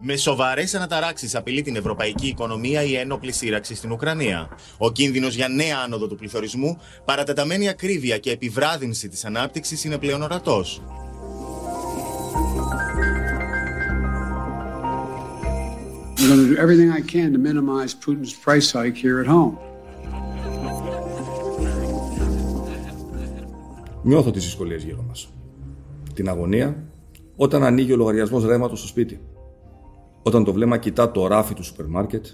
Με σοβαρές αναταράξεις απειλεί την ευρωπαϊκή οικονομία η ένοπλη σύραξη στην Ουκρανία. Ο κίνδυνος για νέα άνοδο του πληθωρισμού, παρατεταμένη ακρίβεια και επιβράδυνση της ανάπτυξης είναι πλέον ορατός. I'm going to do everything I can to minimize Putin's price hike here at home. Νιώθω τις δυσκολίες γύρω μας. Την αγωνία όταν ανοίγει ο λογαριασμός ρέματος στο σπίτι. Όταν το βλέμμα κοιτά το ράφι του σούπερ μάρκετ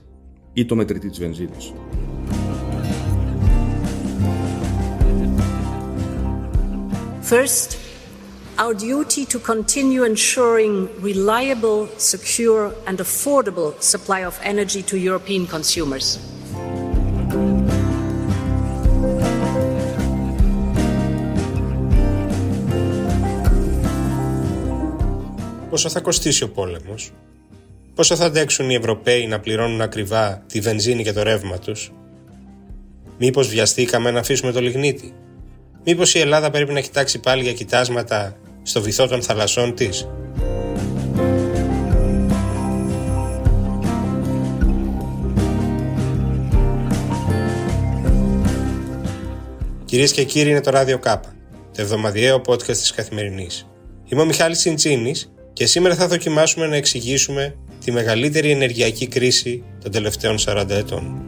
ή το μετρητή της βενζίνης. First, our duty to continue ensuring reliable, secure, and affordable supply of energy to European consumers. Πόσο θα κοστίσει ο πόλεμος, πόσο θα αντέξουν οι Ευρωπαίοι να πληρώνουν ακριβά τη βενζίνη και το ρεύμα τους, μήπως βιαστήκαμε να αφήσουμε το λιγνίτι, μήπως η Ελλάδα πρέπει να κοιτάξει πάλι για κοιτάσματα στο βυθό των θαλασσών της; Κυρίες και κύριοι, είναι το Ράδιο Κάπα, το εβδομαδιαίο podcast της Καθημερινής. Είμαι ο Μιχάλης Τσιντσίνης και σήμερα θα δοκιμάσουμε να εξηγήσουμε τη μεγαλύτερη ενεργειακή κρίση των τελευταίων 40 ετών.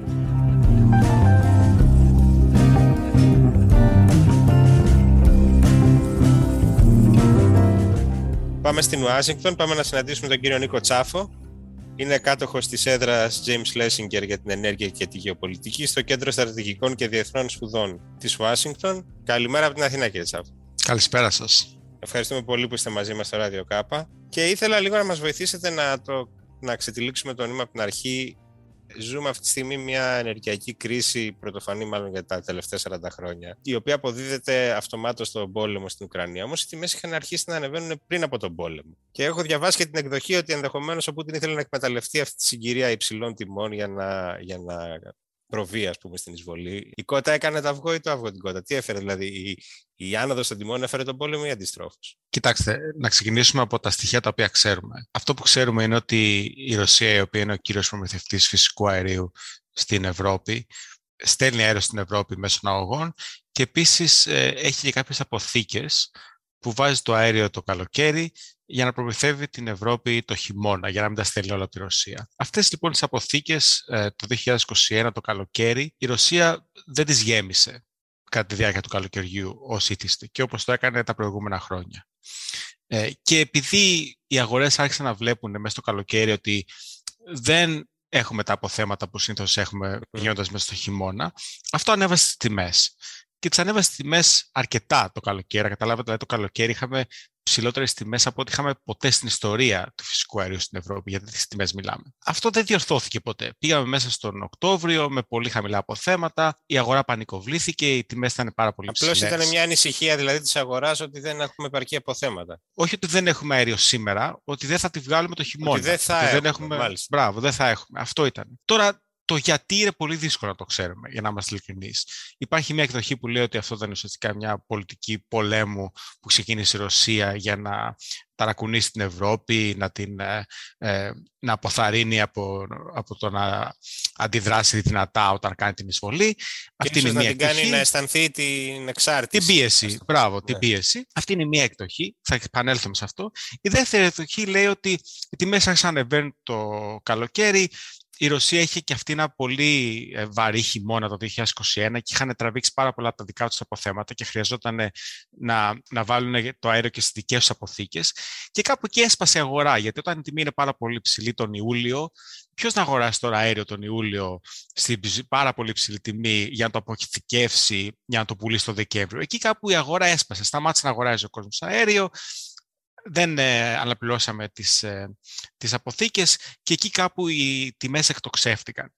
Πάμε στην Ουάσιγκτον, πάμε να συναντήσουμε τον κύριο Νίκο Τσάφο. Είναι κάτοχος της έδρας James Lessinger για την ενέργεια και τη γεωπολιτική στο Κέντρο Στρατηγικών και Διεθνών Σπουδών της Ουάσιγκτον. Καλημέρα από την Αθήνα, κύριε Τσάφο. Καλησπέρα σας. Ευχαριστούμε πολύ που είστε μαζί μας στο Ράδιο Κάπα. Και ήθελα λίγο να μας βοηθήσετε να, το, να ξετυλίξουμε το νήμα από την αρχή ζούμε αυτή τη στιγμή μια ενεργειακή κρίση, πρωτοφανή μάλλον για τα τελευταία 40 χρόνια, η οποία αποδίδεται αυτομάτως στον πόλεμο στην Ουκρανία. Όμως οι τιμές είχαν αρχίσει να ανεβαίνουν πριν από τον πόλεμο. Και έχω διαβάσει και την εκδοχή ότι ενδεχομένως ο Πούτιν ήθελε να εκμεταλλευτεί αυτή τη συγκυρία υψηλών τιμών για να, για να προβεί, ας πούμε, στην εισβολή. Η κότα έκανε το αυγό ή το αυγό την κότα; Τι έφερε, δηλαδή, η, η άνοδος των τιμών έφερε τον πόλεμο ή αντιστρόφως; Κοιτάξτε, να ξεκινήσουμε από τα στοιχεία τα οποία ξέρουμε. Αυτό που ξέρουμε είναι ότι η Ρωσία, η οποία είναι ο κύριος προμηθευτής φυσικού αερίου στην Ευρώπη, στέλνει αέριο στην Ευρώπη μέσω αγωγών και επίσης ε, έχει και κάποιες αποθήκες που βάζει το αέριο το καλοκαίρι για να προμηθεύει την Ευρώπη το χειμώνα, για να μην τα στέλνει όλα από τη Ρωσία. Αυτές λοιπόν τις αποθήκες ε, το 2021 το καλοκαίρι, η Ρωσία δεν τις γέμισε κατά τη διάρκεια του καλοκαιριού ως ήθιστη και όπως το έκανε τα προηγούμενα χρόνια. Ε, και επειδή οι αγορές άρχισαν να βλέπουν μέσα στο καλοκαίρι ότι δεν έχουμε τα αποθέματα που συνήθως έχουμε γίνοντας μέσα στο χειμώνα, αυτό ανέβασε τις τιμές και τις ανέβασε τιμές αρκετά το καλοκαίρι. Καταλάβατε, δηλαδή το καλοκαίρι είχαμε ψηλότερες τιμές από ό,τι είχαμε ποτέ στην ιστορία του φυσικού αερίου στην Ευρώπη, γιατί τις τιμές μιλάμε. Αυτό δεν διορθώθηκε ποτέ. Πήγαμε μέσα στον Οκτώβριο με πολύ χαμηλά αποθέματα, η αγορά πανικοβλήθηκε, οι τιμές ήταν πάρα πολύ ψηλέ. Απλώ ήταν μια ανησυχία δηλαδή της αγοράς ότι δεν έχουμε επαρκή αποθέματα. Όχι ότι δεν έχουμε αέριο σήμερα, ότι δεν θα τη βγάλουμε το χειμώνα. Ότι δεν θα έχουμε. Δεν έχουμε... Μπράβο, δεν θα έχουμε. Αυτό ήταν. Τώρα το γιατί είναι πολύ δύσκολο να το ξέρουμε, για να είμαστε ειλικρινείς. Υπάρχει μια εκδοχή που λέει ότι αυτό ήταν ουσιαστικά μια πολιτική πολέμου που ξεκίνησε η Ρωσία για να ταρακουνήσει την Ευρώπη, να την ε, ε να αποθαρρύνει από, από το να αντιδράσει δυνατά όταν κάνει την εισβολή. Και Αυτή είναι να μια την εκδοχή. κάνει να αισθανθεί την εξάρτηση. Την πίεση, μπράβο, την ναι. πίεση. Αυτή είναι μια εκδοχή, θα επανέλθουμε σε αυτό. Η δεύτερη εκδοχή λέει ότι οι τιμές άρχισαν να ανεβαίνουν το καλοκαίρι, η Ρωσία είχε και αυτή ένα πολύ ε, βαρύ χειμώνα το 2021 και είχαν τραβήξει πάρα πολλά τα δικά τους αποθέματα και χρειαζόταν να, να βάλουν το αέριο και στις δικές τους αποθήκες. Και κάπου εκεί έσπασε η αγορά, γιατί όταν η τιμή είναι πάρα πολύ ψηλή τον Ιούλιο, ποιος να αγοράσει τώρα αέριο τον Ιούλιο στην πάρα πολύ ψηλή τιμή για να το αποθηκεύσει, για να το πουλήσει το Δεκέμβριο; Εκεί κάπου η αγορά έσπασε. Σταμάτησε να αγοράζει ο κόσμος αέριο, δεν ε, αναπληρώσαμε τις, ε, τις αποθήκες και εκεί κάπου οι τιμές εκτοξεύτηκαν.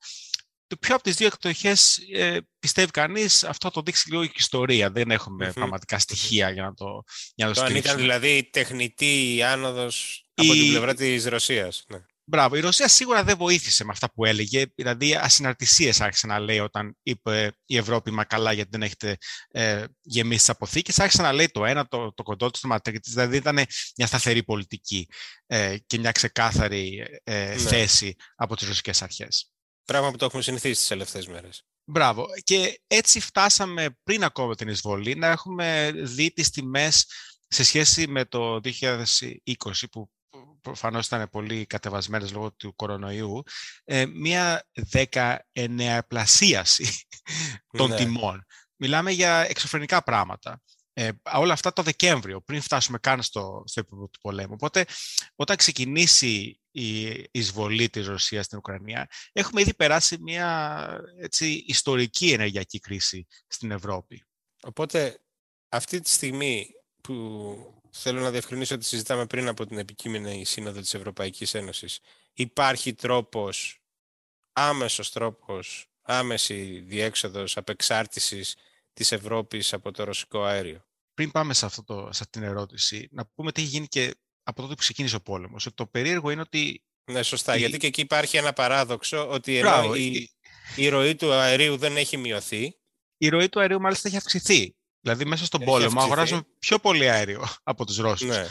Το πιο από τις δύο εκδοχές ε, πιστεύει κανείς, αυτό το δείξει λίγο η ιστορία. Δεν έχουμε πραγματικά στοιχεία για να το, για να το, το αν ήταν δηλαδή τεχνητή άνοδος από την πλευρά της Ρωσίας. Ναι. Μπράβο. Η Ρωσία σίγουρα δεν βοήθησε με αυτά που έλεγε. Δηλαδή, ασυναρτησίες άρχισε να λέει όταν είπε η Ευρώπη Μα καλά, γιατί δεν έχετε ε, γεμίσει τις αποθήκες. Άρχισε να λέει το ένα, το, το κοντό του, το ματέκι τη. Δηλαδή, ήταν μια σταθερή πολιτική ε, και μια ξεκάθαρη ε, ναι. θέση από τις ρωσικές αρχές. Πράγμα που το έχουμε συνηθίσει τις τελευταίες μέρες. Μπράβο. Και έτσι φτάσαμε πριν ακόμα την εισβολή να έχουμε δει τις τιμές σε σχέση με το 2020 που προφανώς ήταν πολύ κατεβασμένες λόγω του κορονοϊού, ε, μία 19 πλασίαση των ναι. τιμών. Μιλάμε για εξωφρενικά πράγματα. Ε, όλα αυτά το Δεκέμβριο, πριν φτάσουμε καν στο, στο επίπεδο του πολέμου. Οπότε, όταν ξεκινήσει η εισβολή της Ρωσίας στην Ουκρανία, έχουμε ήδη περάσει μια έτσι, ιστορική ενεργειακή κρίση στην Ευρώπη. Οπότε, αυτή τη στιγμή που θέλω να διευκρινίσω ότι συζητάμε πριν από την επικείμενη σύνοδο της Ευρωπαϊκής Ένωσης, υπάρχει τρόπος, άμεσος τρόπος, άμεση διέξοδος απεξάρτησης της Ευρώπης από το ρωσικό αέριο πριν πάμε σε, αυτό το, σε αυτήν την ερώτηση, να πούμε τι έχει γίνει και από τότε που ξεκίνησε ο πόλεμος. Το περίεργο είναι ότι... Ναι, σωστά, γιατί και εκεί υπάρχει ένα παράδοξο ότι ενώ η, η ροή του αερίου δεν έχει μειωθεί. Η ροή του αερίου μάλιστα έχει αυξηθεί. Δηλαδή μέσα στον έχει πόλεμο αγοράζουν πιο πολύ αέριο από τους Ρώσους. Ναι.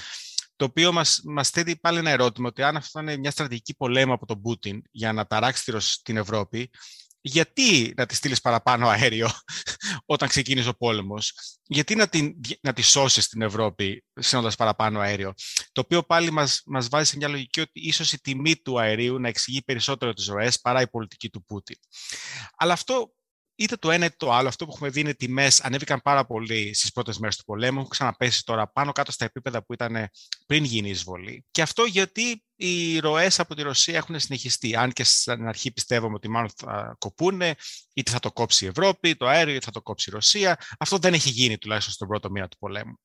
Το οποίο μας, μας θέτει πάλι ένα ερώτημα ότι αν αυτό είναι μια στρατηγική πολέμου από τον Πούτιν για να ταράξει την Ευρώπη, γιατί να τη στείλεις παραπάνω αέριο όταν ξεκίνησε ο πόλεμος, γιατί να, την, να τη σώσεις στην Ευρώπη στέλνοντας παραπάνω αέριο, το οποίο πάλι μας, μας βάζει σε μια λογική ότι ίσως η τιμή του αερίου να εξηγεί περισσότερο τις ροές παρά η πολιτική του Πούτιν. Αλλά αυτό είτε το ένα είτε το άλλο, αυτό που έχουμε δει είναι τιμέ ανέβηκαν πάρα πολύ στις πρώτες μέρες του πολέμου, έχουν ξαναπέσει τώρα πάνω κάτω στα επίπεδα που ήταν πριν γίνει η εισβολή. Και αυτό γιατί οι ροές από τη Ρωσία έχουν συνεχιστεί. Αν και στην αρχή πιστεύουμε ότι μάλλον θα κοπούνε, είτε θα το κόψει η Ευρώπη, το αέριο, είτε θα το κόψει η Ρωσία. Αυτό δεν έχει γίνει τουλάχιστον στον πρώτο μήνα του πολέμου.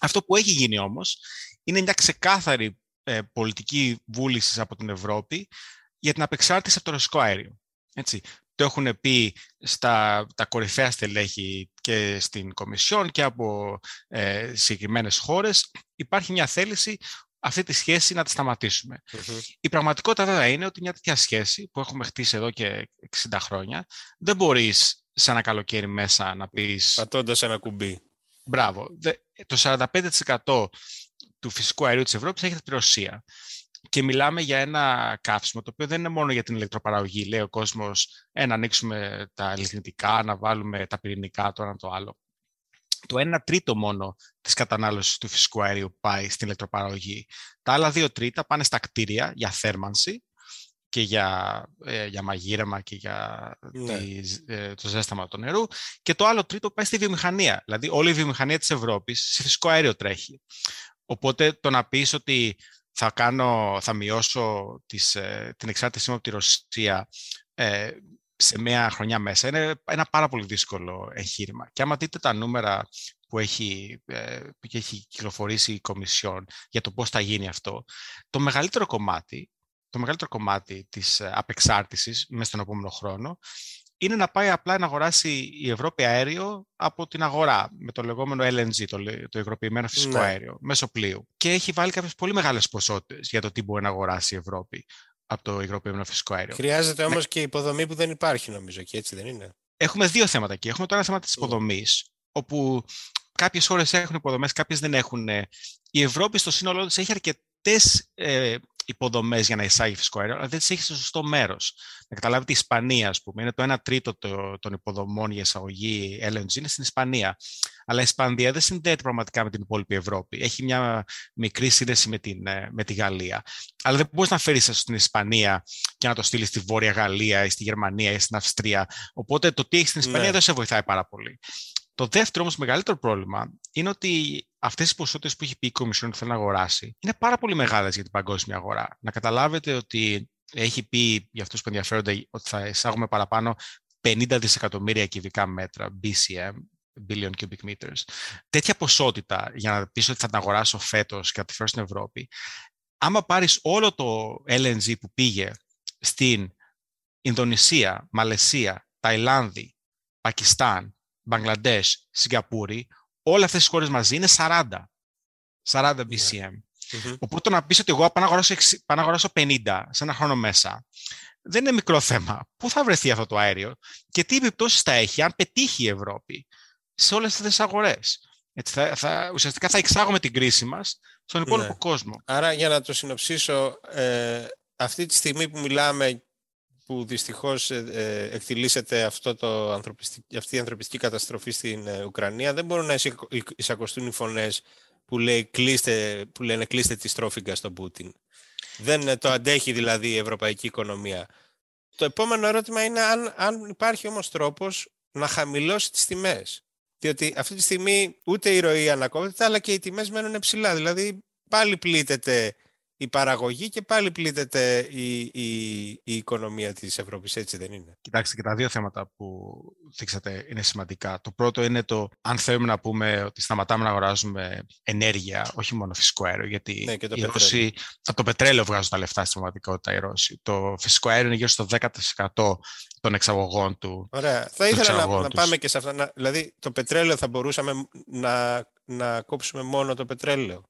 Αυτό που έχει γίνει όμως είναι μια ξεκάθαρη ε, πολιτική βούλησης από την Ευρώπη για την απεξάρτηση από το ρωσικό αέριο. Έτσι το έχουν πει στα τα κορυφαία στελέχη και στην Κομισιόν και από ε, συγκεκριμένες χώρες, υπάρχει μια θέληση αυτή τη σχέση να τη σταματησουμε Η πραγματικότητα βέβαια είναι ότι μια τέτοια σχέση που έχουμε χτίσει εδώ και 60 χρόνια δεν μπορείς σε ένα καλοκαίρι μέσα να πεις... Πατώντας ένα κουμπί. Μπράβο. Το 45% του φυσικού αερίου της Ευρώπης έχετε τη Ρωσία. Και μιλάμε για ένα καύσιμο το οποίο δεν είναι μόνο για την ηλεκτροπαραγωγή. Λέει ο κόσμος, ε, να ανοίξουμε τα λιγνητικά, να βάλουμε τα πυρηνικά, το ένα το άλλο. Το 1 τρίτο μόνο της κατανάλωσης του φυσικού αερίου πάει στην ηλεκτροπαραγωγή. Τα άλλα δύο τρίτα πάνε στα κτίρια για θέρμανση και για, ε, για μαγείρεμα και για ναι. ε, το ζέσταμα του νερού. Και το άλλο τρίτο πάει στη βιομηχανία. Δηλαδή όλη η βιομηχανία της Ευρώπης σε φυσικό αέριο τρέχει. Οπότε το να πεις ότι θα, κάνω, θα μειώσω τις, ε, την εξάρτησή μου από τη Ρωσία ε, σε μια χρονιά μέσα. Είναι ένα πάρα πολύ δύσκολο εγχείρημα. Και άμα δείτε τα νούμερα που έχει, ε, που έχει κυκλοφορήσει η Κομισιόν για το πώς θα γίνει αυτό, το μεγαλύτερο κομμάτι, το μεγαλύτερο κομμάτι της απεξάρτησης μέσα στον επόμενο χρόνο είναι να πάει απλά να αγοράσει η Ευρώπη αέριο από την αγορά με το λεγόμενο LNG, το, το υγροποιημένο φυσικό ναι. αέριο, μέσω πλοίου. Και έχει βάλει κάποιες πολύ μεγάλες ποσότητες για το τι μπορεί να αγοράσει η Ευρώπη από το υγροποιημένο φυσικό αέριο. Χρειάζεται όμως ναι. και υποδομή που δεν υπάρχει, νομίζω, και έτσι δεν είναι; Έχουμε δύο θέματα εκεί. Έχουμε το ένα θέμα της ναι. υποδομής, όπου κάποιες χώρες έχουν υποδομές, κάποιες δεν έχουν. Η Ευρώπη στο σύνολό της έχει αρκετές ε, υποδομές για να εισάγει φυσικό αέριο, αλλά δεν τις έχεις στο σωστό μέρος. Να καταλάβετε, η Ισπανία, ας πούμε, είναι το 1 τρίτο των υποδομών για εισαγωγή LNG είναι στην Ισπανία. Αλλά η Ισπανία δεν συνδέεται πραγματικά με την υπόλοιπη Ευρώπη. Έχει μια μικρή σύνδεση με, την, ε, με τη Γαλλία. Αλλά δεν μπορείς να φέρεις στην Ισπανία και να το στείλεις στη Βόρεια Γαλλία ή στη Γερμανία ή στην Αυστρία. Οπότε το τι έχει στην Ισπανία ναι. δεν σε βοηθάει πάρα πολύ. Το δεύτερο όμως μεγαλύτερο πρόβλημα είναι ότι αυτές οι ποσότητες που έχει πει η Κομισιόν ότι θέλει να αγοράσει είναι πάρα πολύ μεγάλες για την παγκόσμια αγορά. Να καταλάβετε ότι έχει πει για αυτούς που ενδιαφέρονται ότι θα εισάγουμε παραπάνω 50 δισεκατομμύρια κυβικά μέτρα, BCM, billion cubic meters. Τέτοια ποσότητα για να πεις ότι θα την αγοράσω φέτος και θα τη φέρω στην Ευρώπη, άμα πάρεις όλο το LNG που πήγε στην Ινδονησία, Μαλαισία, Ταϊλάνδη, Πακιστάν, Μπαγκλαντές, Σιγκαπούρη, όλα αυτές τις χώρες μαζί είναι 40. 40 BCM. Οπότε να πεις ότι εγώ πάω να, αγοράσω, πάω να αγοράσω 50 σε ένα χρόνο μέσα, δεν είναι μικρό θέμα. Πού θα βρεθεί αυτό το αέριο και τι επιπτώσεις θα έχει αν πετύχει η Ευρώπη σε όλες αυτές τις αγορές. Θα, θα, ουσιαστικά θα εξάγουμε την κρίση μας στον υπόλοιπο ναι. κόσμο. Άρα, για να το συνοψίσω, ε, αυτή τη στιγμή που μιλάμε που δυστυχώς ε, ε, εκτιλήσεται αυτό το αυτή η ανθρωπιστική καταστροφή στην ε, Ουκρανία δεν μπορούν να εισακωστούν οι φωνές που, λέει, κλείστε, που λένε κλείστε τη στρόφιγγα στον Πούτιν. Δεν το αντέχει δηλαδή η ευρωπαϊκή οικονομία. Το επόμενο ερώτημα είναι αν, αν υπάρχει όμως τρόπος να χαμηλώσει τις τιμές. Διότι αυτή τη στιγμή ούτε η ροή ανακόπτεται αλλά και οι τιμές μένουν ψηλά. Δηλαδή πάλι πλήττεται η παραγωγή και πάλι πλήττεται η, η, η οικονομία της Ευρώπης, έτσι δεν είναι; Κοιτάξτε και τα δύο θέματα που δείξατε είναι σημαντικά. Το πρώτο είναι το αν θέλουμε να πούμε ότι σταματάμε να αγοράζουμε ενέργεια, όχι μόνο φυσικό αέριο, γιατί ναι, το οι Ρώσοι, από το πετρέλαιο βγάζουν τα λεφτά στην πραγματικότητα οι Ρώσοι. Το φυσικό αέριο είναι γύρω στο 10% των εξαγωγών του. Ωραία. Θα ήθελα να, να, πάμε και σε αυτά. δηλαδή, το πετρέλαιο θα μπορούσαμε να, να κόψουμε μόνο το πετρέλαιο;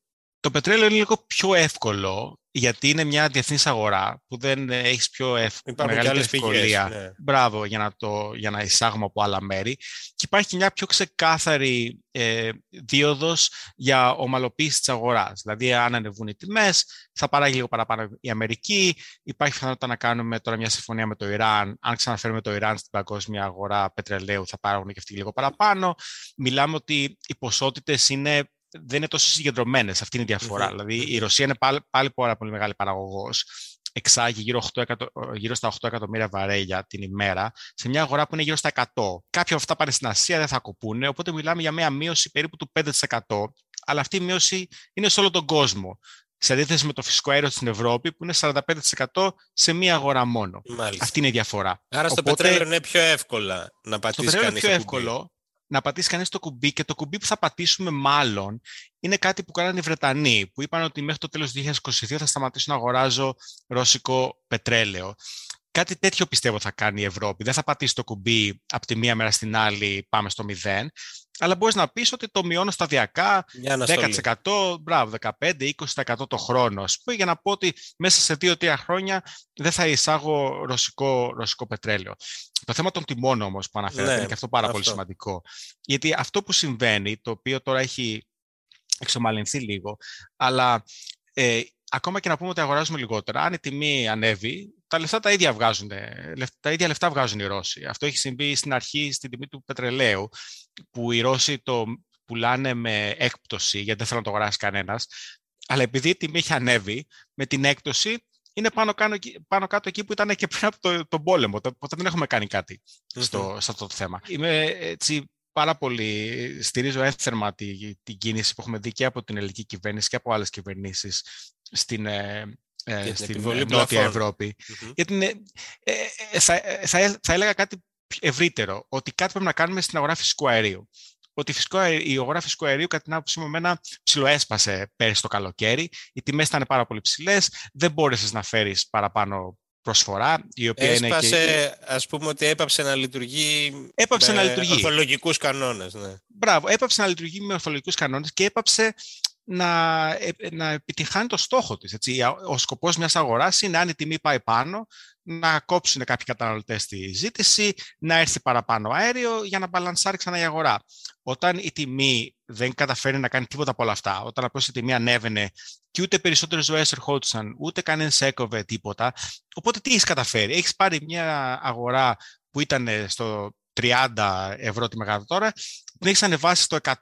Το πετρέλαιο είναι λίγο πιο εύκολο γιατί είναι μια διεθνής αγορά που δεν έχεις πιο εύκολο μεγαλύτερη ευκολία. Ναι. Μπράβο, για να, το, για να εισάγουμε από άλλα μέρη. Και υπάρχει μια πιο ξεκάθαρη ε, δίωδος για ομαλοποίηση της αγοράς. Δηλαδή, αν ανεβούν οι τιμές, θα παράγει λίγο παραπάνω η Αμερική. Υπάρχει πιθανότητα να κάνουμε τώρα μια συμφωνία με το Ιράν. Αν ξαναφέρουμε το Ιράν στην παγκόσμια αγορά πετρελαίου, θα πάρουν και αυτοί λίγο παραπάνω. Μιλάμε ότι οι ποσότητες είναι δεν είναι τόσο συγκεντρωμένες. Αυτή είναι η διαφορα Δηλαδή η Ρωσία είναι πάλι, πάλι πάρα πολύ μεγάλη παραγωγός. Εξάγει γύρω, 8 γύρω στα 8 εκατομμύρια βαρέλια την ημέρα σε μια αγορά που είναι γύρω στα 100. Κάποια από αυτά πάνε στην Ασία, δεν θα κοπούνε. Οπότε μιλάμε για μια μείωση περίπου του 5%. Αλλά αυτή η μείωση είναι σε όλο τον κόσμο. Σε αντίθεση με το φυσικό αέριο στην Ευρώπη, που είναι 45% σε μία αγορά μόνο. Μάλιστα. Αυτή είναι η διαφορά. Άρα στο Οπότε, πετρέλαιο είναι πιο εύκολα να πατήσει κανείς. Το είναι πιο εύκολο να πατήσει κανείς το κουμπί και το κουμπί που θα πατήσουμε μάλλον είναι κάτι που κάνανε οι Βρετανοί που είπαν ότι μέχρι το τέλος του 2022 θα σταματήσω να αγοράζω ρωσικό πετρέλαιο. Κάτι τέτοιο πιστεύω θα κάνει η Ευρώπη. Δεν θα πατήσει το κουμπί από τη μία μέρα στην άλλη πάμε στο μηδέν, αλλά μπορείς να πεις ότι το μειώνω σταδιακά 10%, μπράβο, 15-20% το χρόνο, ας πούμε, για να πω ότι μέσα σε 2-3 χρόνια δεν θα εισάγω ρωσικό, ρωσικό πετρέλαιο. Το θέμα των τιμών όμως που αναφέρατε ναι, είναι και αυτό πάρα πολύ σημαντικό. Γιατί αυτό που συμβαίνει, το οποίο τώρα έχει εξομαλυνθεί λίγο, αλλά ε, ακόμα και να πούμε ότι αγοράζουμε λιγότερα, αν η τιμή ανέβει, τα λεφτά τα ίδια βγάζουν. Τα ίδια λεφτά βγάζουν οι Ρώσοι. Αυτό έχει συμβεί στην αρχή στην τιμή του πετρελαίου, που οι Ρώσοι το πουλάνε με έκπτωση, γιατί δεν θέλουν να το αγοράσει κανένας. Αλλά επειδή η τιμή έχει ανέβει, με την έκπτωση είναι πάνω, πάνω, πάνω κάτω εκεί που ήταν και πριν από το, τον πόλεμο. Οπότε δεν έχουμε κάνει κάτι στο, σε αυτό το θέμα. Είμαι έτσι πάρα πολύ, στηρίζω ένθερμα την, την κίνηση που έχουμε δει και από την ελληνική κυβέρνηση και από άλλες κυβερνήσεις στην, ε, ε, στην Νότια Ευρώπη. Mm-hmm. Γιατί είναι, ε, ε, θα, ε, θα, θα έλεγα κάτι ευρύτερο, ότι κάτι πρέπει να κάνουμε στην αγορά φυσικού αερίου. Ότι φυσικό, η αγορά φυσικού αερίου, κατά την άποψή μου, εμένα ψιλοέσπασε πέρυσι το καλοκαίρι. Οι τιμές ήταν πάρα πολύ ψηλές. Δεν μπόρεσες να φέρεις παραπάνω προσφορά, η οποία Έσπασε, είναι και... ας πούμε ότι έπαψε να λειτουργεί έπαψε με να λειτουργεί. ορθολογικούς κανόνες. Ναι. Μπράβο, έπαψε να λειτουργεί με ορθολογικούς κανόνες και έπαψε να, ε, να επιτυχάνει το στόχο της. Έτσι. Ο σκοπός μιας αγοράς είναι αν η τιμή πάει πάνω, να κόψουν κάποιοι καταναλωτές τη ζήτηση, να έρθει παραπάνω αέριο για να μπαλανσάρει ξανά η αγορά. Όταν η τιμή δεν καταφέρει να κάνει τίποτα από όλα αυτά, όταν απλώς η τιμή ανέβαινε και ούτε περισσότερες ζωές ερχόντουσαν, ούτε κανένας έκοβε τίποτα, οπότε τι έχεις καταφέρει; Έχεις πάρει μια αγορά που ήταν στο 30 ευρώ τη μεγαλύτερα, την έχεις ανεβάσει στο 100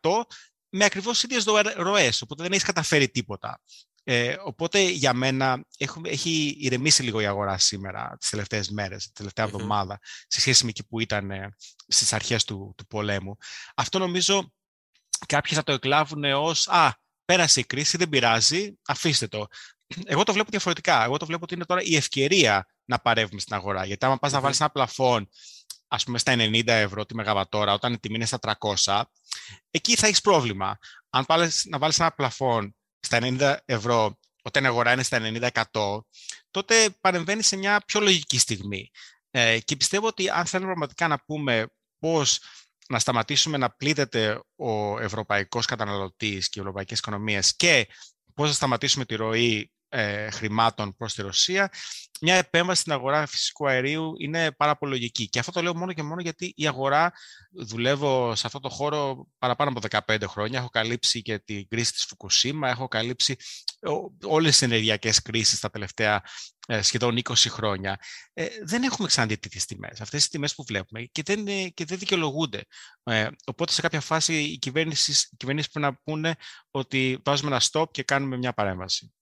με ακριβώς ίδιες ροές, οπότε δεν έχεις καταφέρει τίποτα. Ε, οπότε για μένα έχουμε, έχει ηρεμήσει λίγο η αγορά σήμερα, τις τελευταίες μέρες, τη τελευταία εβδομάδα, σε σχέση με εκεί που ήταν ε, στις αρχές του, του πολέμου. Αυτό νομίζω κάποιοι θα το εκλάβουν ως «Α, πέρασε η κρίση, δεν πειράζει, αφήστε το». Εγώ το βλέπω διαφορετικά. Εγώ το βλέπω ότι είναι τώρα η ευκαιρία να παρεύουμε στην αγορά. Γιατί άμα πας να βάλεις ένα πλαφόν ας πούμε στα 90 ευρώ τη μεγαβατόρα, όταν η τιμή είναι στα 300, εκεί θα έχεις πρόβλημα. Αν πάλες να βάλεις ένα πλαφόν στα 90 ευρώ, όταν η αγορά είναι στα 90-100, τότε παρεμβαίνεις σε μια πιο λογική στιγμή. Ε, και πιστεύω ότι αν θέλουμε πραγματικά να πούμε πώς να σταματήσουμε να πλήττεται ο ευρωπαϊκός καταναλωτής και οι ευρωπαϊκές οικονομίες και πώς θα σταματήσουμε τη ροή ε, χρημάτων προς τη Ρωσία, μια επέμβαση στην αγορά φυσικού αερίου είναι πάρα πολύ λογική. Και αυτό το λέω μόνο και μόνο γιατί η αγορά, δουλεύω σε αυτό το χώρο παραπάνω από 15 χρόνια, έχω καλύψει και την κρίση της Φουκουσίμα, έχω καλύψει όλες τις ενεργειακές κρίσεις τα τελευταία ε, σχεδόν 20 χρόνια. Ε, δεν έχουμε ξαναδεί τέτοιες τιμές, αυτές οι τιμές που βλέπουμε και δεν, και δεν δικαιολογούνται. Ε, οπότε σε κάποια φάση οι κυβέρνηση πρέπει να πούνε ότι βάζουμε ένα stop και κάνουμε μια παρέμβαση.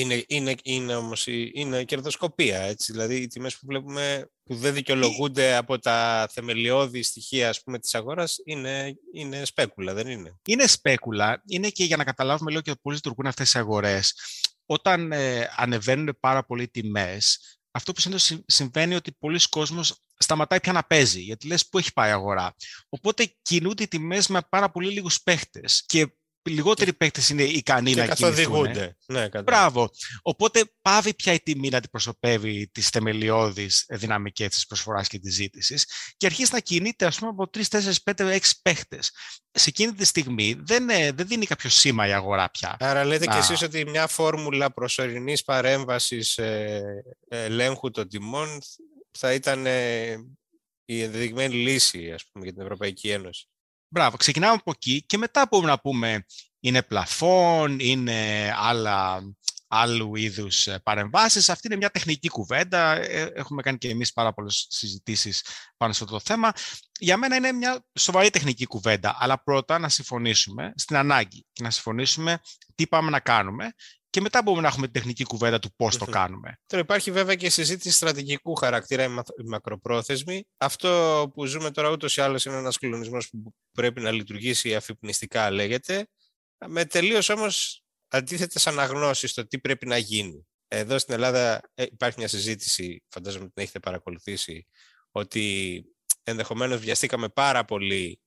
Είναι, είναι, είναι όμως είναι κερδοσκοπία, έτσι. Δηλαδή οι τιμές που βλέπουμε που δεν δικαιολογούνται από τα θεμελιώδη στοιχεία ας πούμε, της αγοράς είναι, είναι σπέκουλα, δεν είναι; Είναι σπέκουλα. Είναι και για να καταλάβουμε λίγο και πώς λειτουργούν αυτές οι αγορές. Όταν ε, ανεβαίνουν πάρα πολύ τιμές, αυτό που συνήθως συμβαίνει ότι πολλοί κόσμος σταματάει πια να παίζει, γιατί λες πού έχει πάει η αγορά; Οπότε κινούνται οι τιμές με πάρα πολύ λίγους παίχτες και λιγότεροι παίκτες είναι ικανοί και να κινηθούν. Ναι, Μπράβο. Οπότε πάβει πια η τιμή να αντιπροσωπεύει τις θεμελιώδεις δυναμικές της προσφοράς και της ζήτησης και αρχίζει να κινείται ας πούμε, από 3, 4, 5, 6 παίχτε. Σε εκείνη τη στιγμή δεν, ε, δεν δίνει κάποιο σήμα η αγορά πια. Άρα λέτε κι εσείς ότι μια φόρμουλα προσωρινής παρέμβασης ε, ελέγχου των τιμών θα ήταν ε, η ενδεδειγμένη λύση ας πούμε, για την Ευρωπαϊκή Ένωση. Μπράβο, ξεκινάμε από εκεί και μετά μπορούμε να πούμε είναι πλαφόν, είναι άλλα, άλλου είδους ε, παρεμβάσεις. Αυτή είναι μια τεχνική κουβέντα. Ε, έχουμε κάνει και εμείς πάρα πολλές συζητήσεις πάνω σε αυτό το θέμα. Για μένα είναι μια σοβαρή τεχνική κουβέντα. Αλλά πρώτα να συμφωνήσουμε στην ανάγκη και να συμφωνήσουμε τι πάμε να κάνουμε και μετά μπορούμε να έχουμε την τεχνική κουβέντα του πώς το κάνουμε. Τώρα υπάρχει βέβαια και συζήτηση στρατηγικού χαρακτήρα η μακροπρόθεσμη. Αυτό που ζούμε τώρα ούτως ή άλλως είναι ένας κλονισμός που πρέπει να λειτουργήσει αφυπνιστικά, λέγεται, με τελείως όμως αντίθετες αναγνώσεις στο τι πρέπει να γίνει. Εδώ στην Ελλάδα ε, υπάρχει μια συζήτηση, φαντάζομαι την έχετε παρακολουθήσει, ότι ενδεχομένως βιαστήκαμε πάρα πολύ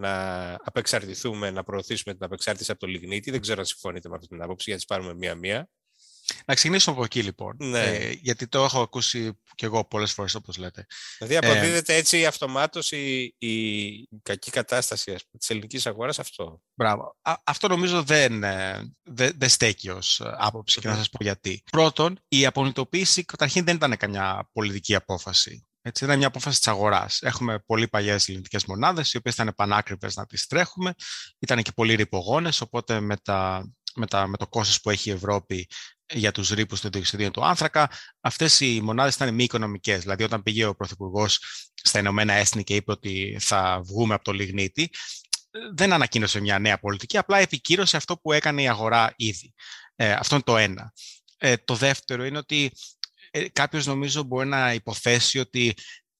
να απεξαρτηθούμε, να προωθήσουμε την απεξάρτηση από το λιγνίτη. Δεν ξέρω αν συμφωνείτε με αυτή την άποψη, γιατί πάρουμε μία-μία. Να ξεκινήσουμε από εκεί λοιπόν. Ναι. Ε, γιατί το έχω ακούσει και εγώ πολλές φορές, όπως λέτε. Δηλαδή, αποδίδεται ε, έτσι αυτομάτως η, η κακή κατάσταση της ελληνικής αγοράς αυτό. Μπράβο. αυτό νομίζω δεν, ε, δεν, δεν στέκει ως άποψη και να σας πω γιατί. Πρώτον, η απονητοποίηση καταρχήν δεν ήταν καμιά πολιτική απόφαση. Έτσι, ήταν μια απόφαση της αγοράς. Έχουμε πολύ παλιές ελληνικές μονάδες, οι οποίες ήταν πανάκριβε να τις τρέχουμε. Ήταν και πολύ ρηπογόνες, οπότε με, τα, με, τα, με το κόστος που έχει η Ευρώπη για τους ρήπους του διοξιδίου του άνθρακα, αυτές οι μονάδες ήταν μη οικονομικές. Δηλαδή, όταν πήγε ο Πρωθυπουργός στα Ηνωμένα Έθνη και είπε ότι θα βγούμε από το λιγνίτη, δεν ανακοίνωσε μια νέα πολιτική, απλά επικύρωσε αυτό που έκανε η αγορά ήδη. Ε, αυτό είναι το ένα. Ε, το δεύτερο είναι ότι ε, κάποιος νομίζω μπορεί να υποθέσει ότι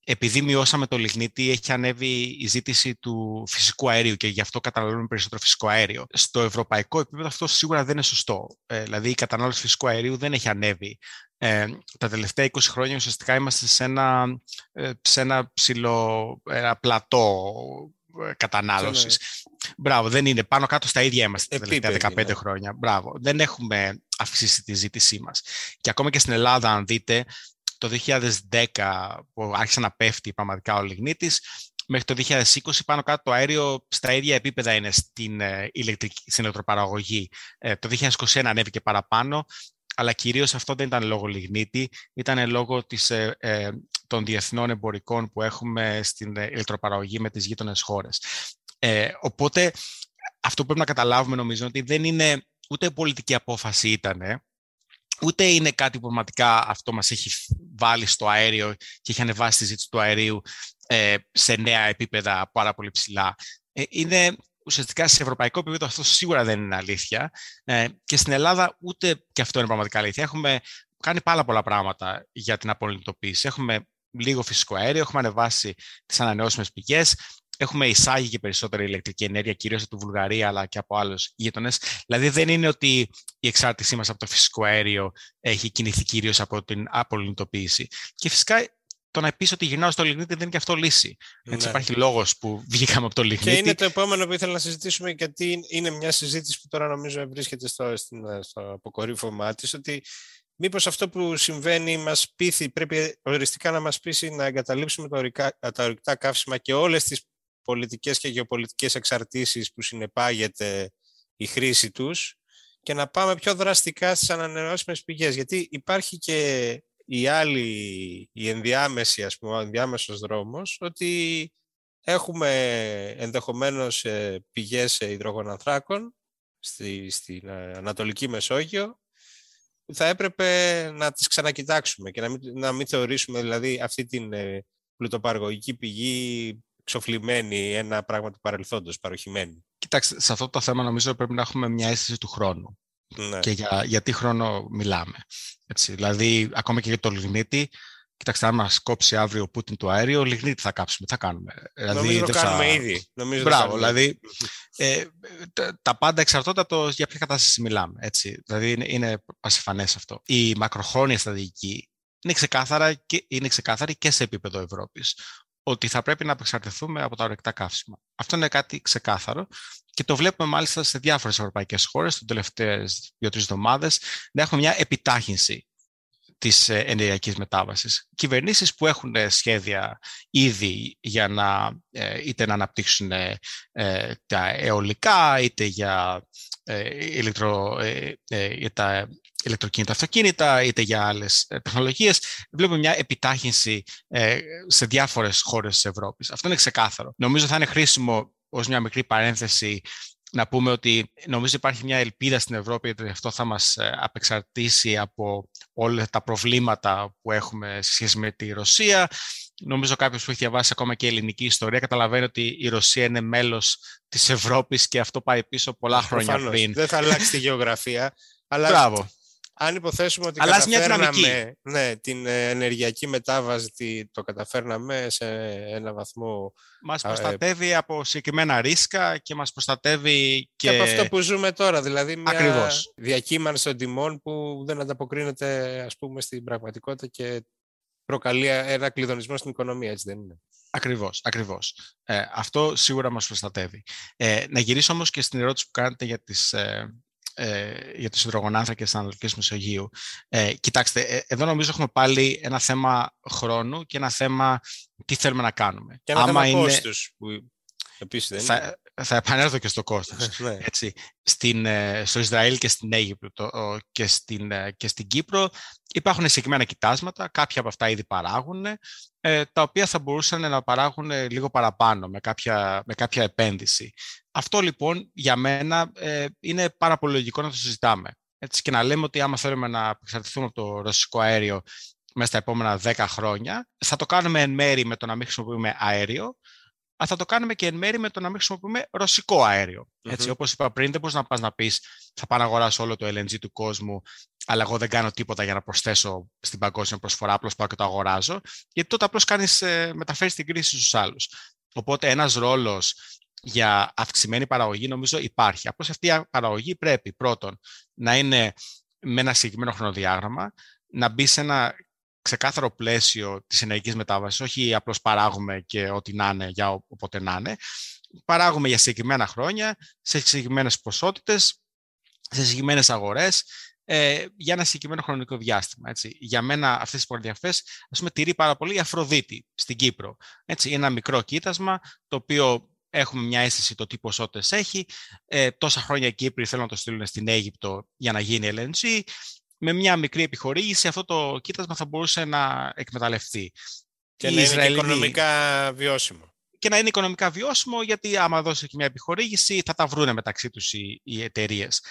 επειδή μειώσαμε το λιγνίτη, έχει ανέβει η ζήτηση του φυσικού αερίου και γι' αυτό καταναλώνουμε περισσότερο φυσικό αέριο. Στο ευρωπαϊκό επίπεδο αυτό σίγουρα δεν είναι σωστό. Ε, δηλαδή η κατανάλωση φυσικού αερίου δεν έχει ανέβει. Ε, τα τελευταία 20 χρόνια ουσιαστικά είμαστε σε ένα, ε, σε ένα ψηλό ένα πλατό ε, κατανάλωσης. Μπράβο, δεν είναι. Πάνω κάτω στα ίδια είμαστε τα τελευταία 15 χρόνια. Μπράβο. Δεν έχουμε αυξήσει τη ζήτησή μας. Και ακόμα και στην Ελλάδα, αν δείτε, το 2010 που άρχισε να πέφτει πραγματικά ο λιγνίτης, μέχρι το 2020 πάνω κάτω το αέριο στα ίδια επίπεδα είναι στην, ε, ηλεκτρική, στην ηλεκτροπαραγωγή. Ε, το 2021 ανέβηκε παραπάνω, αλλά κυρίως αυτό δεν ήταν λόγω λιγνίτη, ήταν λόγω της, ε, ε, των διεθνών εμπορικών που έχουμε στην ηλεκτροπαραγωγή με τις γείτονες χώρες. Ε, οπότε αυτό που πρέπει να καταλάβουμε νομίζω ότι δεν είναι ούτε πολιτική απόφαση ήταν, ούτε είναι κάτι που πραγματικά αυτό μας έχει βάλει στο αέριο και έχει ανεβάσει τη ζήτηση του αερίου ε, σε νέα επίπεδα πάρα πολύ ψηλά. Ε, είναι ουσιαστικά σε ευρωπαϊκό επίπεδο αυτό σίγουρα δεν είναι αλήθεια ε, και στην Ελλάδα ούτε και αυτό είναι πραγματικά αλήθεια. Έχουμε κάνει πάρα πολλά πράγματα για την απολυτοποίηση. Έχουμε λίγο φυσικό αέριο, έχουμε ανεβάσει τις ανανεώσιμες πηγές, έχουμε εισάγει και περισσότερη ηλεκτρική ενέργεια, κυρίως από τη Βουλγαρία αλλά και από άλλους γείτονες. Δηλαδή, δεν είναι ότι η εξάρτησή μας από το φυσικό αέριο έχει κινηθεί κυρίως από την απολυνητοποίηση. Και φυσικά το να πεις ότι γυρνάω στο λιγνίτη δεν είναι και αυτό λύση. Έτσι, ναι. υπάρχει λόγος που βγήκαμε από το λιγνίτη. Και είναι το επόμενο που ήθελα να συζητήσουμε, γιατί είναι μια συζήτηση που τώρα νομίζω βρίσκεται στο, στο αποκορύφωμά της, ότι Μήπως αυτό που συμβαίνει μας πείθει, πρέπει οριστικά να μας πείσει να εγκαταλείψουμε τα ορυκτά καύσιμα και όλες τις πολιτικές και γεωπολιτικές εξαρτήσεις που συνεπάγεται η χρήση τους και να πάμε πιο δραστικά στις ανανεώσιμες πηγές. Γιατί υπάρχει και η άλλη, η ενδιάμεση, ας πούμε, ο ενδιάμεσος δρόμος, ότι έχουμε ενδεχομένως ε, πηγές υδρογονανθράκων στη, στην ε, Ανατολική Μεσόγειο, θα έπρεπε να τις ξανακοιτάξουμε και να μην, να μην θεωρήσουμε δηλαδή αυτή την ε, πλουτοπαργωγική πηγή ξοφλημένη, ένα πράγμα του παρελθόντος, παροχημένη. Κοιτάξτε, σε αυτό το θέμα νομίζω πρέπει να έχουμε μια αίσθηση του χρόνου. Ναι. Και για, για τι χρόνο μιλάμε. Έτσι, δηλαδή, ακόμα και για το λιγνίτη, κοιτάξτε, αν μας κόψει αύριο ο Πούτιν το αέριο, λιγνίτη θα κάψουμε, τι θα κάνουμε; Δηλαδή, Νομίζω το δεν κάνουμε ήδη. Νομίζω το Μπράβο, κάνουμε. δηλαδή ε, τα- τα πάντα εξαρτώνται από το για ποια κατάσταση μιλάμε. Έτσι. Δηλαδή είναι, είναι ασυφανές αυτό. Η μακροχρόνια στρατηγική είναι, ξεκάθαρα και, είναι ξεκάθαρη και σε επίπεδο Ευρώπης ότι θα πρέπει να απεξαρτηθούμε από τα ορεκτά καύσιμα. Αυτό είναι κάτι ξεκάθαρο και το βλέπουμε μάλιστα σε διάφορες ευρωπαϊκές χώρες τις τελευταίες δύο-τρεις εβδομάδες να έχουμε μια επιτάχυνση της ε, ενεργειακής μετάβασης. Κυβερνήσεις που έχουν ε, σχέδια ήδη για να ε, είτε να αναπτύξουν ε, ε, τα αιωλικά, είτε για, ε, ηλεκτρο, ε, ε, για τα ηλεκτροκίνητα αυτοκίνητα, είτε για άλλες ε, τεχνολογίες. Βλέπουμε μια επιτάχυνση ε, σε διάφορες χώρες της Ευρώπης. Αυτό είναι ξεκάθαρο. Νομίζω θα είναι χρήσιμο ως μια μικρή παρένθεση να πούμε ότι νομίζω υπάρχει μια ελπίδα στην Ευρώπη ότι αυτό θα μας ε, απεξαρτήσει από όλα τα προβλήματα που έχουμε σε σχέση με τη Ρωσία. Νομίζω κάποιος που έχει διαβάσει ακόμα και ελληνική ιστορία καταλαβαίνει ότι η Ρωσία είναι μέλος της Ευρώπης και αυτό πάει πίσω πολλά χρόνια Προφανώς. πριν. Δεν θα αλλάξει τη γεωγραφία. Αλλά Μπράβο. Αν υποθέσουμε ότι Αλλάζει μια καταφέρναμε ναι, την ε, ενεργειακή μετάβαση, τη- το καταφέρναμε σε ένα βαθμό Μας Α, ε, προστατεύει από συγκεκριμένα ρίσκα και μας προστατεύει και, και... από αυτό που ζούμε τώρα, δηλαδή μια Ακριβώς. διακύμανση των τιμών που δεν ανταποκρίνεται ας πούμε στην πραγματικότητα και προκαλεί ένα κλειδονισμό στην οικονομία, έτσι δεν είναι; Ακριβώς, ακριβώς. Ε, αυτό σίγουρα μας προστατεύει. Ε, να γυρίσω όμως και στην ερώτηση που κάνετε για τις, ε, ε, για τους υδρογονάνθρακες της Ανατολικής Μεσογείου. Ε, κοιτάξτε, ε, εδώ νομίζω έχουμε πάλι ένα θέμα χρόνου και ένα θέμα τι θέλουμε να κάνουμε. Και ένα Άμα θέμα είναι- κόστους που επίσης δεν είναι. θα, θα επανέλθω και στο κόστος. ναι. Έτσι, στην, ε, στο Ισραήλ και στην Αίγυπτο το- ο- και στην, ε, και στην Κύπρο υπάρχουν συγκεκριμένα κοιτάσματα, κάποια από αυτά ήδη παράγουν, ε, τα οποία θα μπορούσαν να παράγουν ε, λίγο παραπάνω με κάποια, με κάποια επένδυση. Αυτό λοιπόν για μένα ε, είναι πάρα πολύ λογικό να το συζητάμε. Έτσι, και να λέμε ότι άμα θέλουμε να εξαρτηθούμε από το ρωσικό αέριο μέσα στα επόμενα 10 χρόνια, θα το κάνουμε εν μέρη με το να μην χρησιμοποιούμε αέριο, αλλά θα το κάνουμε και εν μέρη με το να μην χρησιμοποιούμε ρωσικό αέριο. Έτσι, Μμμ. όπως είπα πριν, δεν μπορείς να πας να πεις θα πάω να αγοράσω όλο το LNG του κόσμου, αλλά εγώ δεν κάνω τίποτα για να προσθέσω στην παγκόσμια προσφορά, απλώς πάω και το αγοράζω, γιατί τότε απλώς κάνεις, ε, μεταφέρεις την κρίση στους άλλους. Οπότε ένας ρόλος για αυξημένη παραγωγή νομίζω υπάρχει. Απλώς αυτή η παραγωγή πρέπει πρώτον να είναι με ένα συγκεκριμένο χρονοδιάγραμμα, να μπει σε ένα ξεκάθαρο πλαίσιο της ενεργικής μετάβασης, όχι απλώς παράγουμε και ό,τι να είναι για ο- όποτε να είναι. Παράγουμε για συγκεκριμένα χρόνια, σε συγκεκριμένες ποσότητες, σε συγκεκριμένες αγορές, ε, για ένα συγκεκριμένο χρονικό διάστημα. Έτσι. Για μένα αυτές τις προδιαφές, ας πούμε, τηρεί πάρα πολύ η Αφροδίτη στην Κύπρο. Έτσι, ένα μικρό κοίτασμα, το οποίο έχουμε μια αίσθηση το τι ποσότητες έχει. Ε, τόσα χρόνια οι Κύπροι θέλουν να το στείλουν στην Αίγυπτο για να γίνει LNG. Με μια μικρή επιχορήγηση αυτό το κοίτασμα θα μπορούσε να εκμεταλλευτεί. Και Οι να είναι και Ισραηλινοί- οικονομικά βιώσιμο. και να είναι οικονομικά βιώσιμο, γιατί άμα δώσει και μια επιχορήγηση θα τα βρούνε μεταξύ τους οι, οι εταιρείες.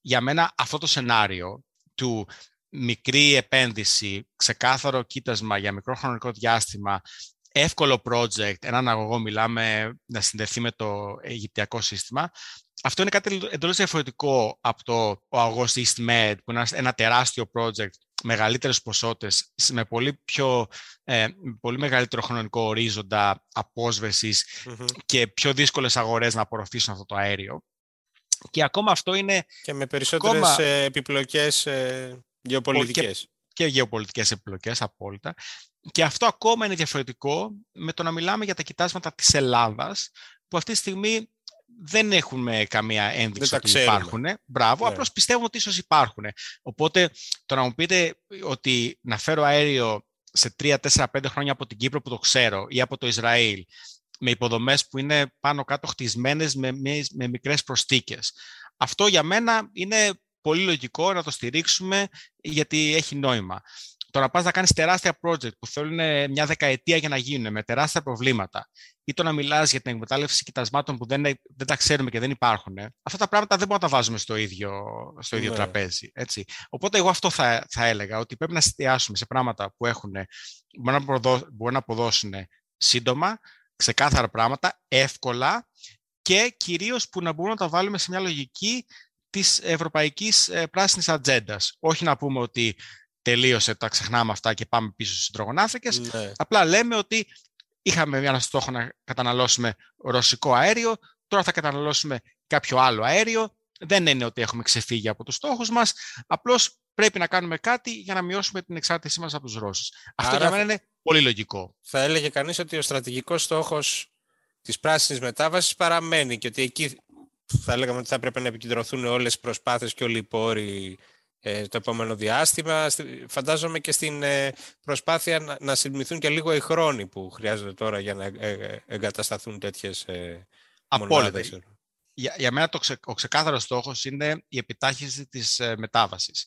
Για μένα αυτό το σενάριο του μικρή επένδυση, ξεκάθαρο κοίτασμα για μικρό χρονικό διάστημα, εύκολο project, έναν αγωγό μιλάμε να συνδεθεί με το Αιγυπτιακό σύστημα, αυτό είναι κάτι εντελώς διαφορετικό από το ο αγωγός EastMed, που είναι ένας τεράστιο project, μεγαλύτερες ποσότητες, με πολύ, πιο, ε, με πολύ μεγαλύτερο χρονικό ορίζοντα απόσβεσης Μμμ. και πιο δύσκολες αγορές να απορροφήσουν αυτό το αέριο. Και ακόμα αυτό είναι Και με περισσότερες Ακόμα- ε, επιπλοκές ε, γεωπολιτικές. και γεωπολιτικές επιπλοκές απόλυτα. Και αυτό ακόμα είναι διαφορετικό με το να μιλάμε για τα κοιτάσματα της Ελλάδας, που αυτή τη στιγμή δεν έχουμε καμία ένδειξη τα ότι ξέρουμε. υπάρχουν. Μπράβο, Ναι. απλώς πιστεύουμε ότι ίσως υπάρχουν. Οπότε το να μου πείτε ότι να φέρω αέριο σε 3, 4, 5 χρόνια από την Κύπρο που το ξέρω ή από το Ισραήλ με υποδομές που είναι πάνω κάτω χτισμένες με, μες, με μικρές προστίκες. Αυτό για μένα είναι πολύ λογικό να το στηρίξουμε γιατί έχει νόημα. Το να πας να κάνεις τεράστια project που θέλουν μια δεκαετία για να γίνουν με τεράστια προβλήματα, ή το να μιλάς για την εκμετάλλευση κοιτασμάτων που δεν, δεν τα ξέρουμε και δεν υπάρχουν, αυτά τα πράγματα δεν μπορούμε να τα βάζουμε στο ίδιο, στο ίδιο ναι. τραπέζι. Έτσι. Οπότε, εγώ αυτό θα, θα έλεγα, ότι πρέπει να εστιάσουμε σε πράγματα που έχουν, μπορούν, να μπορούν να αποδώσουν σύντομα, ξεκάθαρα πράγματα, εύκολα και κυρίως που να μπορούμε να τα βάλουμε σε μια λογική της ευρωπαϊκής ε, πράσινης ατζέντας. Όχι να πούμε ότι τελείωσε, τα ξεχνάμε αυτά και πάμε πίσω στις τρογονάθρικες. Ναι. Απλά λέμε ότι είχαμε ένα στόχο να καταναλώσουμε ρωσικό αέριο, τώρα θα καταναλώσουμε κάποιο άλλο αέριο. Δεν είναι ότι έχουμε ξεφύγει από τους στόχους μας, απλώς πρέπει να κάνουμε κάτι για να μειώσουμε την εξάρτησή μας από τους Ρώσους. Αυτό για μένα είναι πολύ λογικό. Θα έλεγε κανείς ότι ο στρατηγικός στόχος της πράσινης μετάβασης παραμένει και ότι εκεί θα λέγαμε ότι θα πρέπει να επικεντρωθούν όλες οι προσπάθειες και όλοι οι πόροι ε, το επόμενο διάστημα. Φαντάζομαι και στην ε, προσπάθεια να, να συντμηθούν και λίγο οι χρόνοι που χρειάζονται τώρα για να ε, εγκατασταθούν τέτοιες ε, Απόλυτα. Για, για μένα το ξε, ο ξεκάθαρος στόχος είναι η επιτάχυνση της μετάβασης.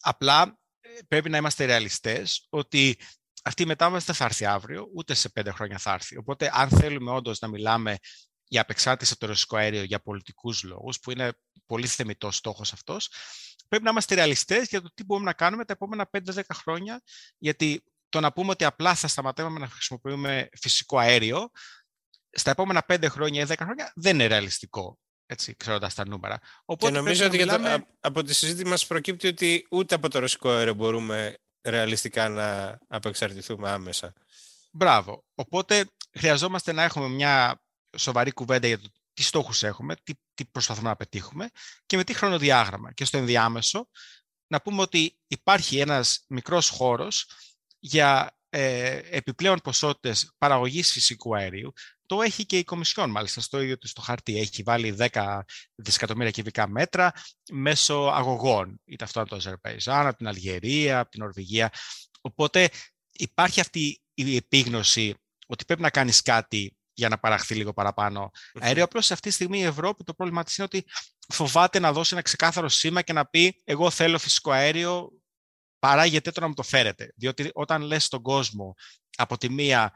Απλά πρέπει να είμαστε ρεαλιστές ότι αυτή η μετάβαση δεν θα έρθει αύριο, ούτε σε πέντε χρόνια θα έρθει. Οπότε, αν θέλουμε όντως να μιλάμε για απεξάρτηση από το ρωσικό αέριο για πολιτικούς λόγους, που είναι πολύ θεμητός στόχος αυτός, πρέπει να είμαστε ρεαλιστές για το τι μπορούμε να κάνουμε τα επόμενα 5-10 χρόνια, γιατί το να πούμε ότι απλά θα σταματάμε να χρησιμοποιούμε φυσικό αέριο, στα επόμενα 5 χρόνια ή 10 χρόνια δεν είναι ρεαλιστικό έτσι, ξέροντας τα νούμερα. Οπότε και νομίζω ότι μιλάμε... από τη συζήτηση μας προκύπτει ότι ούτε από το ρωσικό αέριο μπορούμε ρεαλιστικά να απεξαρτηθούμε άμεσα. Μπράβο. Οπότε χρειαζόμαστε να έχουμε μια σοβαρή κουβέντα για το τι στόχους έχουμε, τι, τι προσπαθούμε να πετύχουμε και με τι χρονοδιάγραμμα. Και στο ενδιάμεσο να πούμε ότι υπάρχει ένας μικρός χώρος για ε, επιπλέον ποσότητες παραγωγής φυσικού αερίου. Το έχει και η Κομισιόν μάλιστα στο ίδιο του στο χαρτί. Έχει βάλει 10 δισεκατομμύρια κυβικά μέτρα μέσω αγωγών. Είτε αυτό από το Αζερπαϊζάν, από την Αλγερία, από την Ορβηγία. Οπότε υπάρχει αυτή η επίγνωση ότι πρέπει να κάνεις κάτι για να παραχθεί λίγο παραπάνω αέριο. Απλώς σε αυτή τη στιγμή η Ευρώπη το πρόβλημα της είναι ότι φοβάται να δώσει ένα ξεκάθαρο σήμα και να πει: Εγώ θέλω φυσικό αέριο, παράγετε το να μου το φέρετε. Διότι όταν λες στον κόσμο από τη μία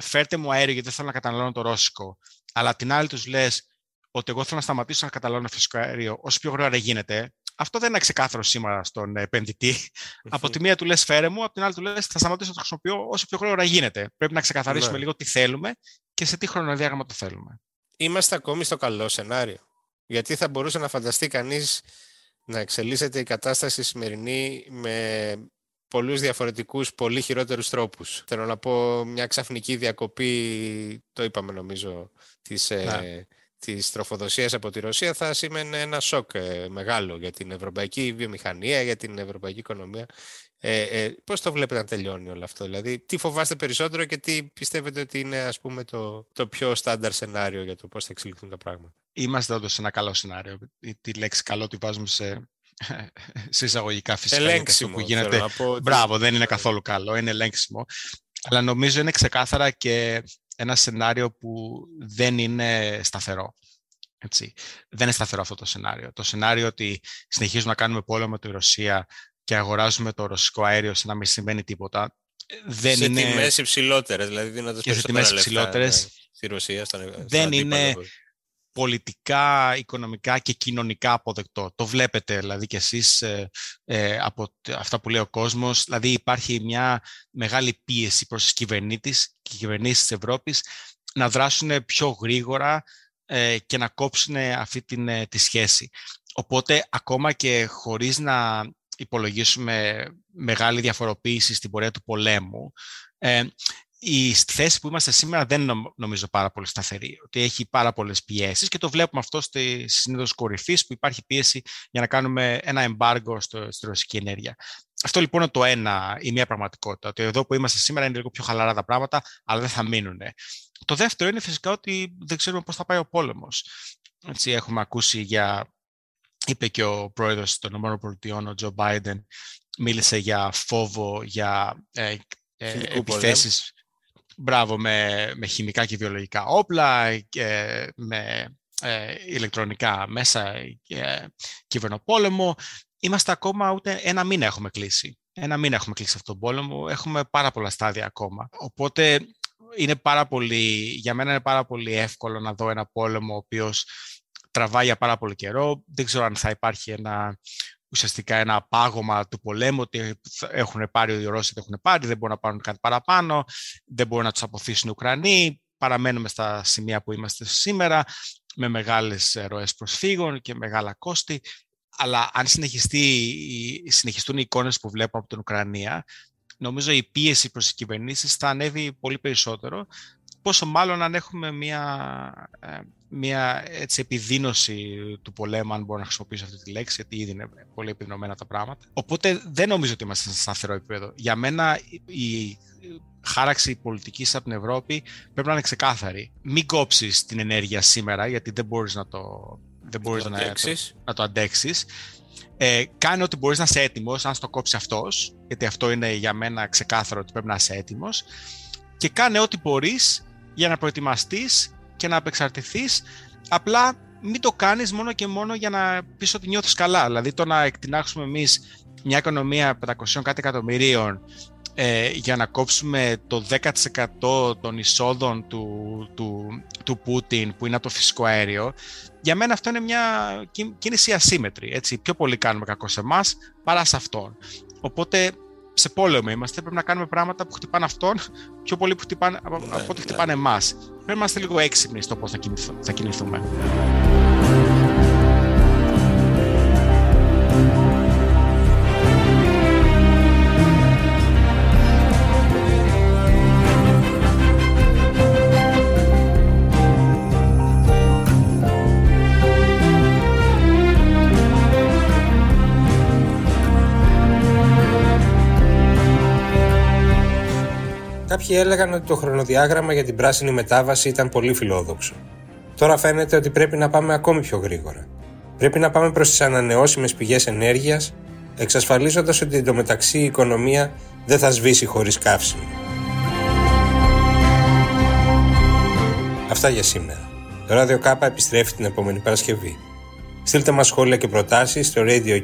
φέρτε μου αέριο γιατί δεν θέλω να καταναλώνω το ρώσικο, αλλά την άλλη τους λες ότι εγώ θέλω να σταματήσω να καταναλώνω φυσικό αέριο όσο πιο γρήγορα γίνεται, αυτό δεν είναι ξεκάθαρο σήμερα στον επενδυτή. από τη μία του λες φέρε μου, από την άλλη του λες θα σταματήσω να το χρησιμοποιώ όσο πιο γρήγορα γίνεται. Πρέπει να ξεκαθαρίσουμε ναι. λίγο τι θέλουμε και σε τι χρονοδιάγραμμα το θέλουμε. Είμαστε ακόμη στο καλό σενάριο. Γιατί θα μπορούσε να φανταστεί κανείς να εξελίσσεται η κατάσταση σημερινή με πολλούς διαφορετικούς, πολύ χειρότερους τρόπους. Θέλω να πω μια ξαφνική διακοπή, το είπαμε νομίζω, της, ε, ναι. της τροφοδοσίας από τη Ρωσία θα σήμαινε ένα σοκ ε, μεγάλο για την ευρωπαϊκή βιομηχανία, για την ευρωπαϊκή οικονομία. Ε, ε, πώς το βλέπετε να τελειώνει όλο αυτό, δηλαδή τι φοβάστε περισσότερο και τι πιστεύετε ότι είναι ας πούμε το, το πιο στάνταρ σενάριο για το πώς θα εξελιχθούν τα πράγματα; Είμαστε όντως σε ένα καλό σενάριο. Τη λέξη καλό τη βάζουμε σε, σε εισαγωγικά φυσικά. Ελέγξιμο. Που γίνεται... Μπράβο, δεν είναι καθόλου καλό, είναι ελέγξιμο. Αλλά νομίζω είναι ξεκάθαρα και ένα σενάριο που δεν είναι σταθερό. Έτσι. Δεν είναι σταθερό αυτό το σενάριο. Το σενάριο ότι συνεχίζουμε να κάνουμε πόλεμο με τη Ρωσία και αγοράζουμε το ρωσικό αέριο σαν να μην συμβαίνει τίποτα. Δεν σε είναι... τιμές υψηλότερες, δηλαδή δίνοντας και σε τιμές υψηλότερες. Ναι, στη Ρωσία, στον, δεν είναι πολιτικά, οικονομικά και κοινωνικά αποδεκτό. Το βλέπετε δηλαδή και εσείς ε, ε, από αυτά που λέει ο κόσμος. Δηλαδή υπάρχει μια μεγάλη πίεση προς τις κυβερνήτες και κυβερνήσεις της Ευρώπης να δράσουν πιο γρήγορα ε, και να κόψουν αυτή την, ε, τη σχέση. Οπότε ακόμα και χωρίς να υπολογίσουμε μεγάλη διαφοροποίηση στην πορεία του πολέμου, ε, η θέση που είμαστε σήμερα δεν είναι νομίζω πάρα πολύ σταθερή. Ότι έχει πάρα πολλές πιέσεις και το βλέπουμε αυτό στη συνήθω κορυφής που υπάρχει πίεση για να κάνουμε ένα εμπάργκο στο, στη ρωσική ενέργεια. Αυτό λοιπόν είναι το ένα, η μία πραγματικότητα. Ότι εδώ που είμαστε σήμερα είναι λίγο πιο χαλαρά τα πράγματα, αλλά δεν θα μείνουν. Το δεύτερο είναι φυσικά ότι δεν ξέρουμε πώς θα πάει ο πόλεμος. έχουμε ακούσει για είπε και ο πρόεδρος των ΗΠΑ, ο Τζο Μπάιντεν, μίλησε για φόβο, για ε, ε, επιθέσεις μπράβο, με, με χημικά και βιολογικά όπλα, και με ε, ηλεκτρονικά μέσα και κυβερνοπόλεμο. Είμαστε ακόμα ούτε ένα μήνα έχουμε κλείσει. Ένα μήνα έχουμε κλείσει αυτόν τον πόλεμο. Έχουμε πάρα πολλά στάδια ακόμα. Οπότε είναι πάρα πολύ, για μένα είναι πάρα πολύ εύκολο να δω ένα πόλεμο ο οποίος τραβάει για πάρα πολύ καιρό. Δεν ξέρω αν θα υπάρχει ένα, ουσιαστικά ένα πάγωμα του πολέμου, ότι έχουν πάρει οι Ρώσοι, δεν έχουν πάρει, δεν μπορούν να πάρουν κάτι παραπάνω, δεν μπορούν να τους αποθήσουν οι Ουκρανοί. Παραμένουμε στα σημεία που είμαστε σήμερα, με μεγάλες ροές προσφύγων και μεγάλα κόστη. Αλλά αν συνεχιστεί, συνεχιστούν οι εικόνες που βλέπουμε από την Ουκρανία, νομίζω η πίεση προς τις κυβερνήσεις θα ανέβει πολύ περισσότερο, πόσο μάλλον αν έχουμε μια, ε, μια έτσι, επιδίνωση του πολέμου, αν μπορώ να χρησιμοποιήσω αυτή τη λέξη, γιατί ήδη είναι πολύ επιδεινωμένα τα πράγματα. Οπότε δεν νομίζω ότι είμαστε σε σταθερό επίπεδο. Για μένα η χάραξη πολιτικής από την Ευρώπη πρέπει να είναι ξεκάθαρη. Μην κόψεις την ενέργεια σήμερα, γιατί δεν μπορείς να το, δεν μπορείς να, να το αντέξεις. Ε, κάνε ό,τι μπορείς να είσαι έτοιμος, αν στο κόψει αυτός, γιατί αυτό είναι για μένα ξεκάθαρο ότι πρέπει να είσαι έτοιμος, και κάνε ό,τι μπορείς για να προετοιμαστείς και να απεξαρτηθείς, απλά μην το κάνεις μόνο και μόνο για να πεις ότι νιώθεις καλά. Δηλαδή το να εκτινάξουμε εμείς μια οικονομία 500 κάτι εκατομμυρίων ε, για να κόψουμε το 10% των εισόδων του, του, του Πούτιν που είναι από το φυσικό αέριο, για μένα αυτό είναι μια κίνηση ασύμετρη. Έτσι. Πιο πολύ κάνουμε κακό σε εμάς παρά σε αυτόν. Οπότε σε πόλεμο είμαστε, πρέπει να κάνουμε πράγματα που χτυπάνε αυτόν πιο πολύ που χτυπάνε, από, ναι, ό,τι χτυπάνε ναι. εμάς. Πρέπει να είμαστε λίγο έξυπνοι στο πώς θα κινηθούμε. Κάποιοι έλεγαν ότι το χρονοδιάγραμμα για την πράσινη μετάβαση ήταν πολύ φιλόδοξο. Τώρα φαίνεται ότι πρέπει να πάμε ακόμη πιο γρήγορα. Πρέπει να πάμε προς τις ανανεώσιμες πηγές ενέργειας, εξασφαλίζοντας ότι εντωμεταξύ η οικονομία δεν θα σβήσει χωρίς καύσιμο. Αυτά για σήμερα. Το Radio K επιστρέφει την επόμενη Παρασκευή. Στείλτε μας σχόλια και προτάσεις στο radio